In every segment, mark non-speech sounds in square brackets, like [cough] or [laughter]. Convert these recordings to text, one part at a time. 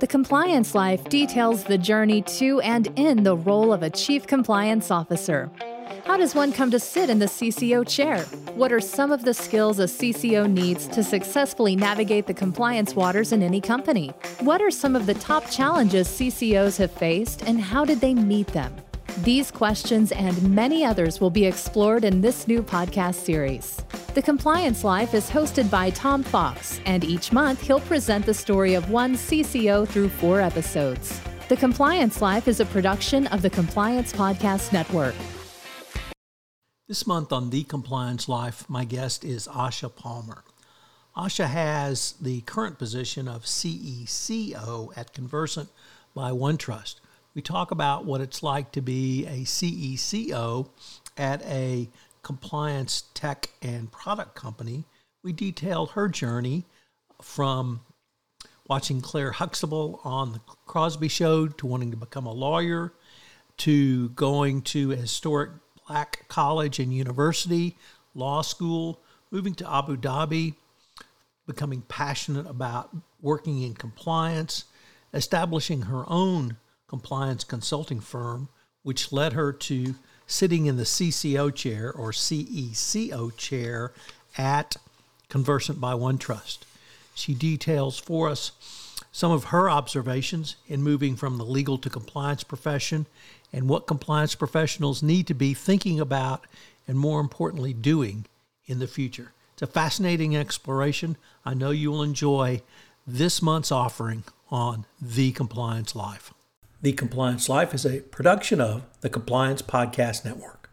The Compliance Life details the journey to and in the role of a Chief Compliance Officer. How does one come to sit in the CCO chair? What are some of the skills a CCO needs to successfully navigate the compliance waters in any company? What are some of the top challenges CCOs have faced and how did they meet them? These questions and many others will be explored in this new podcast series. The Compliance Life is hosted by Tom Fox, and each month he'll present the story of one CCO through four episodes. The Compliance Life is a production of the Compliance Podcast Network. This month on The Compliance Life, my guest is Asha Palmer. Asha has the current position of CECO at Convercent by OneTrust. We talk about what it's like to be a CECO at a compliance tech and product company. We detail her journey from watching Claire Huxtable on the Cosby Show to wanting to become a lawyer to going to a historic black college and university, law school, moving to Abu Dhabi, becoming passionate about working in compliance, establishing her own compliance consulting firm, which led her to sitting in the CCO chair or CECO chair at Convercent by OneTrust. She details for us some of her observations in moving from the legal to compliance profession and what compliance professionals need to be thinking about and, more importantly, doing in the future. It's a fascinating exploration. I know you will enjoy this month's offering on The Compliance Life. The Compliance Life is a production of the Compliance Podcast Network.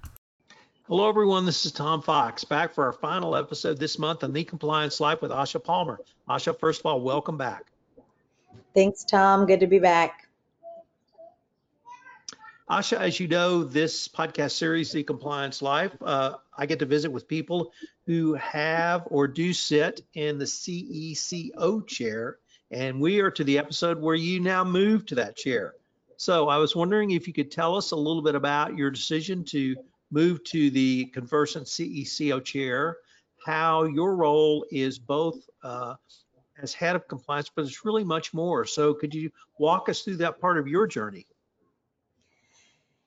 Hello, everyone. This is Tom Fox back for our final episode this month on The Compliance Life with Asha Palmer. Asha, first of all, welcome back. Thanks, Tom. Good to be back. Asha, as you know, this podcast series, The Compliance Life, uh, I get to visit with people who have or do sit in the CECO chair. And we are to the episode where you now move to that chair. So I was wondering if you could tell us a little bit about your decision to move to the Convercent CECO chair, how your role is both uh, as head of compliance, but it's really much more. So could you walk us through that part of your journey?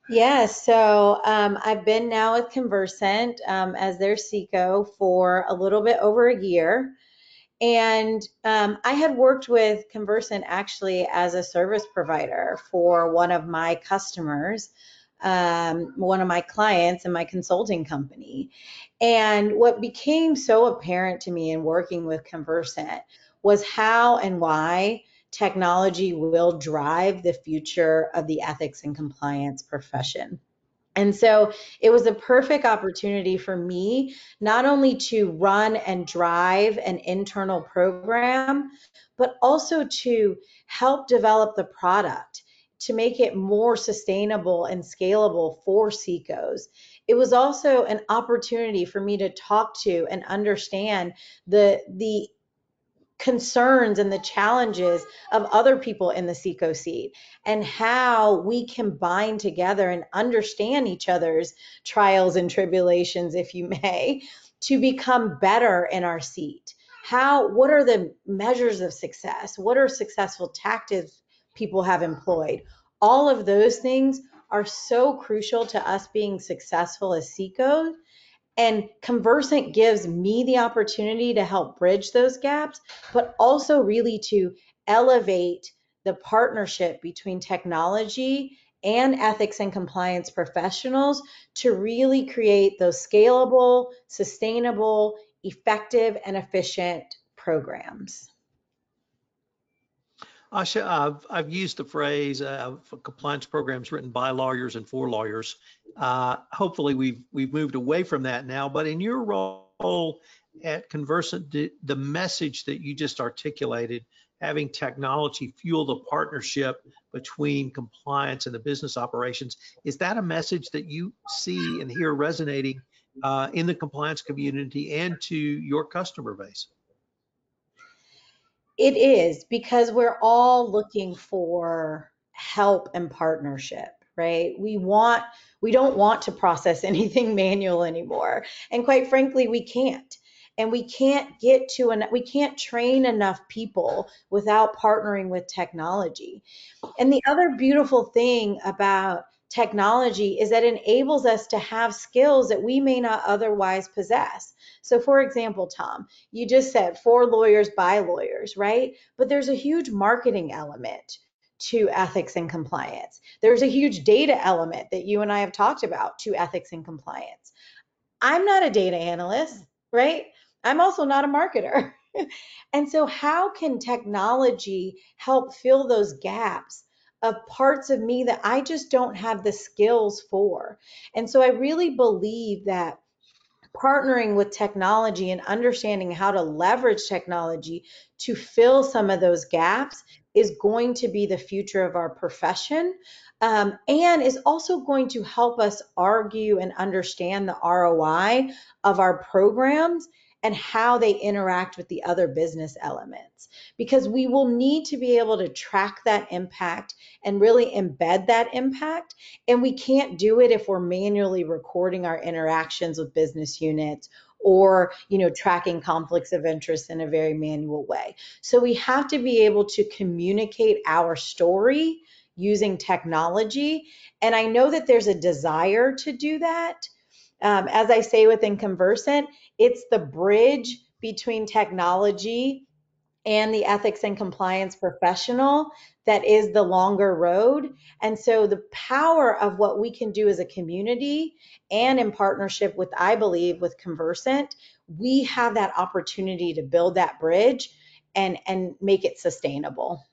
Yeah, so um, I've been now with Convercent um, as their CECO for a little bit over a year. And um, I had worked with Convercent actually as a service provider for one of my customers, um, one of my clients in my consulting company. And what became so apparent to me in working with Convercent was how and why technology will drive the future of the ethics and compliance profession. And so it was a perfect opportunity for me not only to run and drive an internal program, but also to help develop the product to make it more sustainable and scalable for CECOs. It was also an opportunity for me to talk to and understand the the concerns and the challenges of other people in the CECO seat and how we can bind together and understand each other's trials and tribulations, if you may, to become better in our seat. How, what are the measures of success? What are successful tactics people have employed? All of those things are so crucial to us being successful as CECO and Convercent gives me the opportunity to help bridge those gaps, but also really to elevate the partnership between technology and ethics and compliance professionals to really create those scalable, sustainable, effective, and efficient programs. Asha, I've, I've used the phrase uh, compliance programs written by lawyers and for lawyers. Uh, hopefully, we've we've moved away from that now. But in your role at Convercent, the, the message that you just articulated, having technology fuel the partnership between compliance and the business operations, is that a message that you see and hear resonating uh, in the compliance community and to your customer base? It is because we're all looking for help and partnership, right? We want we don't want to process [laughs] anything manual anymore. And quite frankly, we can't. and we can't get to an we can't train enough people without partnering with technology and the other beautiful thing about technology is that it enables us to have skills that we may not otherwise possess so for example tom you just said for lawyers by lawyers right but there's a huge marketing element to ethics and compliance. There's a huge data element that you and I have talked about to ethics and compliance. I'm not a data analyst, right? I'm also not a marketer. [laughs] and so, how can technology help fill those gaps of parts of me that I just don't have the skills for? And so, I really believe that partnering with technology and understanding how to leverage technology to fill some of those gaps is going to be the future of our profession um, and is also going to help us argue and understand the ROI of our programs and how they interact with the other business elements. Because we will need to be able to track that impact and really embed that impact. And we can't do it if we're manually recording our interactions with business units or you know tracking conflicts of interest in a very manual way so we have to be able to communicate our story using technology and i know that there's a desire to do that um, as i say within Convercent it's the bridge between technology and the ethics and compliance professional that is the longer road. And so the power of what we can do as a community and in partnership with, I believe, with Convercent, we have that opportunity to build that bridge and, and make it sustainable.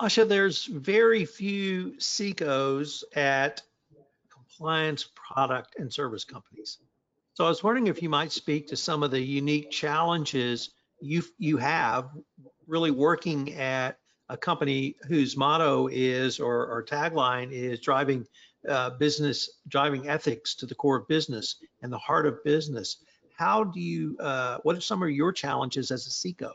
Asha, there's very few CECOs at compliance product and service companies. So I was wondering if you might speak to some of the unique challenges you you have really working at a company whose motto is or, or tagline is driving uh, business, driving ethics to the core of business and the heart of business. How do you? Uh, what are some of your challenges as a CECO?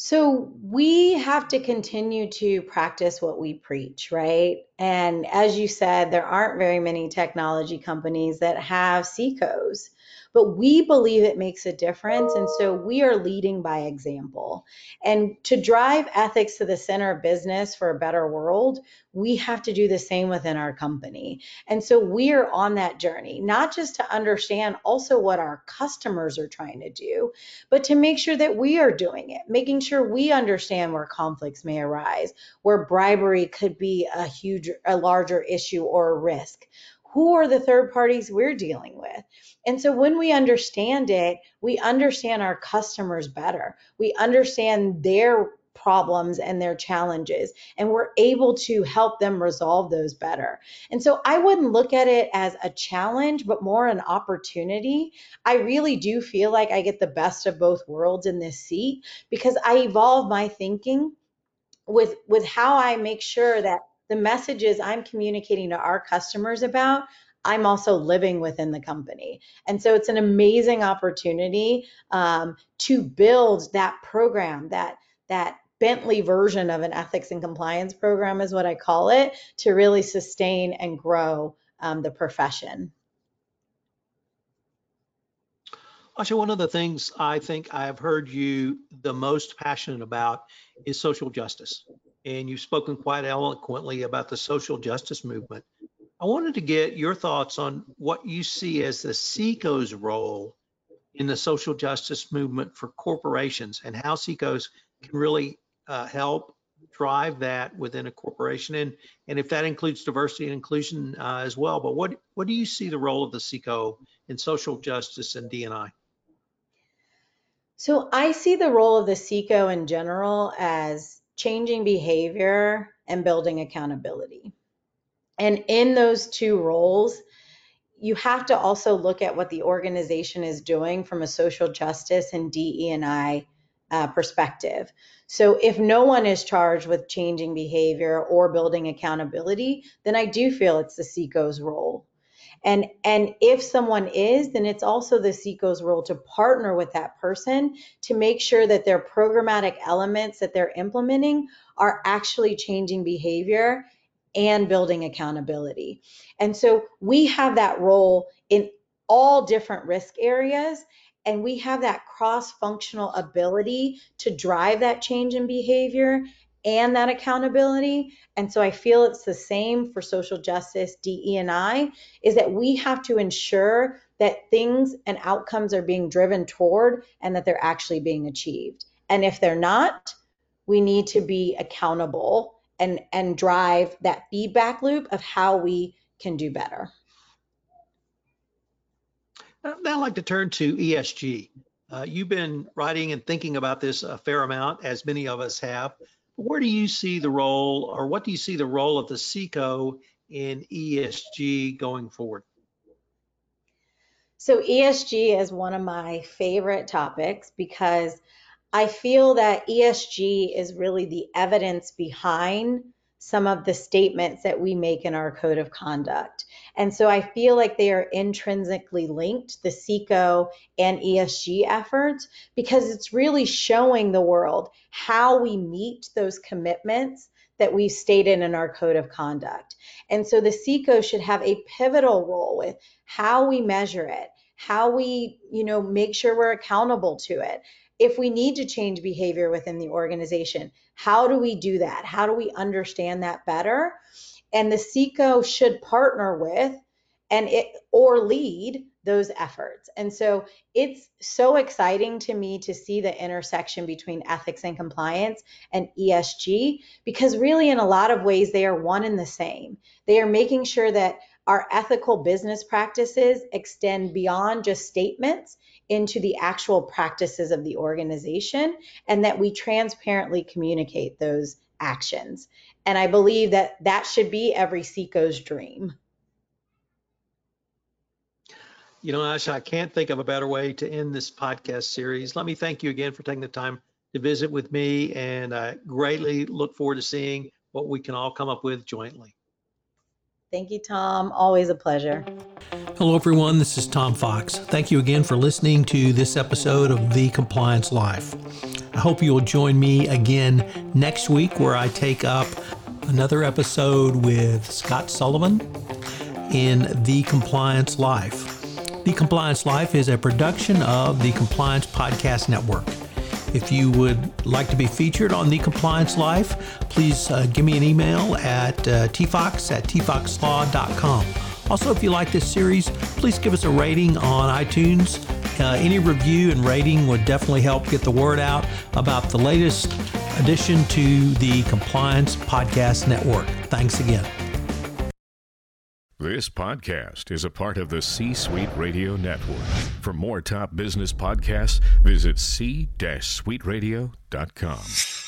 So we have to continue to practice what we preach, right? And as you said, there aren't very many technology companies that have CECOs but we believe it makes a difference. And so we are leading by example. And to drive ethics to the center of business for a better world, we have to do the same within our company. And so we are on that journey, not just to understand also what our customers are trying to do, but to make sure that we are doing it, making sure we understand where conflicts may arise, where bribery could be a huge, a larger issue or a risk who are the third parties we're dealing with? And so when we understand it, we understand our customers better. We understand their problems and their challenges, and we're able to help them resolve those better. And so I wouldn't look at it as a challenge, but more an opportunity. I really do feel like I get the best of both worlds in this seat because I evolve my thinking with with how I make sure that the messages I'm communicating to our customers about, I'm also living within the company. And so it's an amazing opportunity um, to build that program, that that Bentley version of an ethics and compliance program is what I call it, to really sustain and grow um, the profession. Asha, one of the things I think I've heard you the most passionate about is social justice and you've spoken quite eloquently about the social justice movement. I wanted to get your thoughts on what you see as the CECO's role in the social justice movement for corporations and how CECOs can really uh, help drive that within a corporation and and if that includes diversity and inclusion uh, as well but what what do you see the role of the CECO in social justice and D&I so I see the role of the CECO in general as changing behavior and building accountability. And in those two roles, you have to also look at what the organization is doing from a social justice and DE&I uh, perspective. So if no one is charged with changing behavior or building accountability, then I do feel it's the CECO's role and and if someone is then it's also the CECO's role to partner with that person to make sure that their programmatic elements that they're implementing are actually changing behavior and building accountability. And so we have that role in all different risk areas and we have that cross functional ability to drive that change in behavior and that accountability. And so i feel it's the same for social justice de and i is that we have to ensure that things and outcomes are being driven toward and that they're actually being achieved. And if they're not we need to be accountable and and drive that feedback loop of how we can do better. Now i'd like to turn to esg uh, you've been writing and thinking about this a fair amount as many of us have where do you see the role or what do you see the role of the CECO in esg going forward? So esg is one of my favorite topics because I feel that ESG is really the evidence behind some of the statements that we make in our code of conduct. And so I feel like they are intrinsically linked, the CECO and ESG efforts, because it's really showing the world how we meet those commitments that we've stated in our code of conduct. And so the CECO should have a pivotal role with how we measure it, how we, you know, make sure we're accountable to it, if we need to change behavior within the organization, how do we do that? How do we understand that better? And the CECO should partner with and it or lead those efforts. And so it's so exciting to me to see the intersection between ethics and compliance and ESG because really in a lot of ways they are one and the same. They are making sure that our ethical business practices extend beyond just statements into the actual practices of the organization and that we transparently communicate those actions. And I believe that that should be every CECO's dream. You know, Asha, I can't think of a better way to end this podcast series. Let me thank you again for taking the time to visit with me, and I greatly look forward to seeing what we can all come up with jointly. Thank you, Tom. Always a pleasure. Hello, everyone. This is Tom Fox. Thank you again for listening to this episode of The Compliance Life. I hope you'll join me again next week where I take up another episode with Scott Sullivan in The Compliance Life. The Compliance Life is a production of the Compliance Podcast Network. If you would like to be featured on The Compliance Life, please uh, give me an email at uh, tfox at tfoxlaw.com. Also, if you like this series, please give us a rating on iTunes. Uh, any review and rating would definitely help get the word out about the latest addition to the Compliance Podcast Network. Thanks again. This podcast is a part of the C Suite Radio Network. For more top business podcasts, visit c-suiteradio.com.